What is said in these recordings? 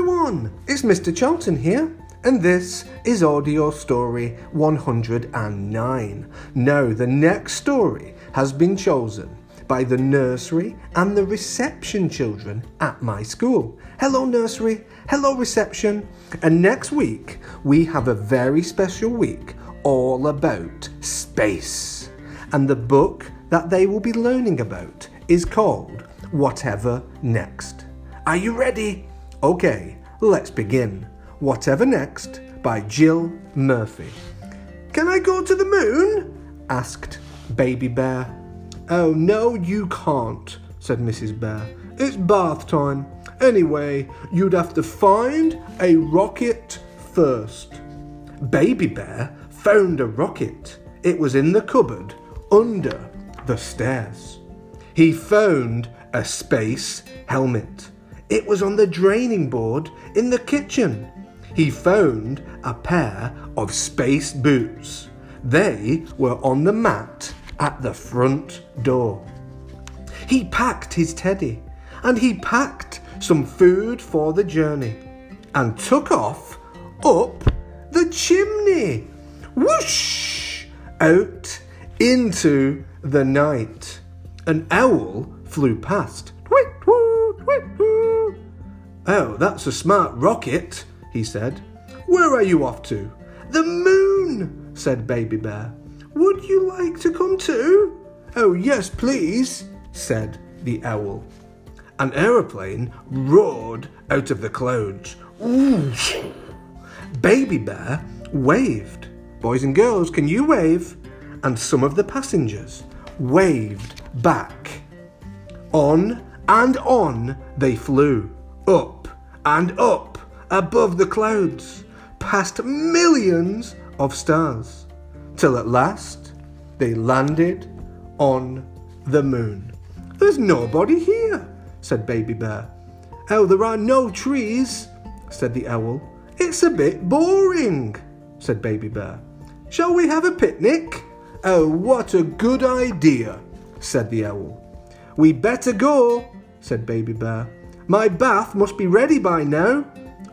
everyone, it's Mr. Charlton here, and this is Audio Story 109. Now, the next story has been chosen by the nursery and the reception children at my school. Hello, nursery. Hello, reception. And next week, we have a very special week all about space. And the book that they will be learning about is called Whatever Next. Are you ready? Okay, let's begin. Whatever Next by Jill Murphy. Can I go to the moon? asked Baby Bear. Oh, no, you can't, said Mrs. Bear. It's bath time. Anyway, you'd have to find a rocket first. Baby Bear found a rocket. It was in the cupboard under the stairs. He found a space helmet. It was on the draining board in the kitchen. He found a pair of space boots. They were on the mat at the front door. He packed his teddy and he packed some food for the journey and took off up the chimney. Whoosh! Out into the night. An owl flew past. Tweet, tweet. Oh, that's a smart rocket, he said. Where are you off to? The moon, said Baby Bear. Would you like to come too? Oh, yes, please, said the owl. An aeroplane roared out of the clouds. Ooh. Baby Bear waved. Boys and girls, can you wave? And some of the passengers waved back. On and on they flew, up and up above the clouds, past millions of stars till at last they landed on the moon. There's nobody here, said Baby Bear. Oh, there are no trees, said the owl. It's a bit boring, said Baby Bear. Shall we have a picnic? Oh, what a good idea, said the owl. We better go, said Baby Bear. My bath must be ready by now.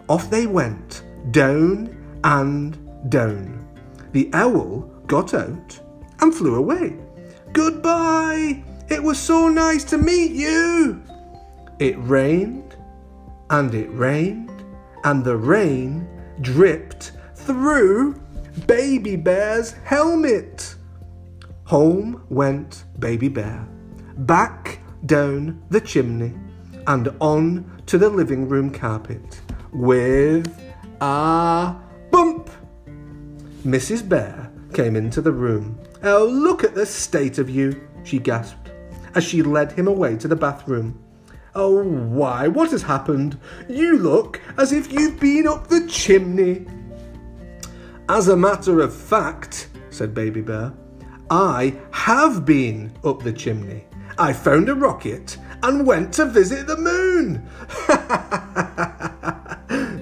Off they went, down and down. The owl got out and flew away. Goodbye! It was so nice to meet you! It rained and it rained, and the rain dripped through Baby Bear's helmet. Home went Baby Bear, back down the chimney, and on to the living room carpet with a bump. Mrs. Bear came into the room. Oh, look at the state of you, she gasped, as she led him away to the bathroom. Oh, why, what has happened? You look as if you've been up the chimney. As a matter of fact, said Baby Bear, I have been up the chimney. I found a rocket and went to visit the moon.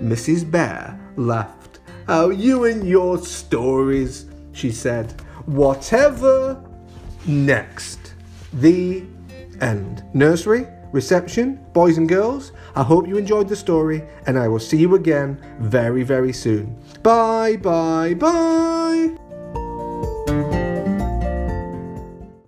Mrs. Bear laughed. Oh, you and your stories, she said. Whatever next. The end. Nursery, reception, boys and girls, I hope you enjoyed the story and I will see you again very, very soon. Bye, bye, bye.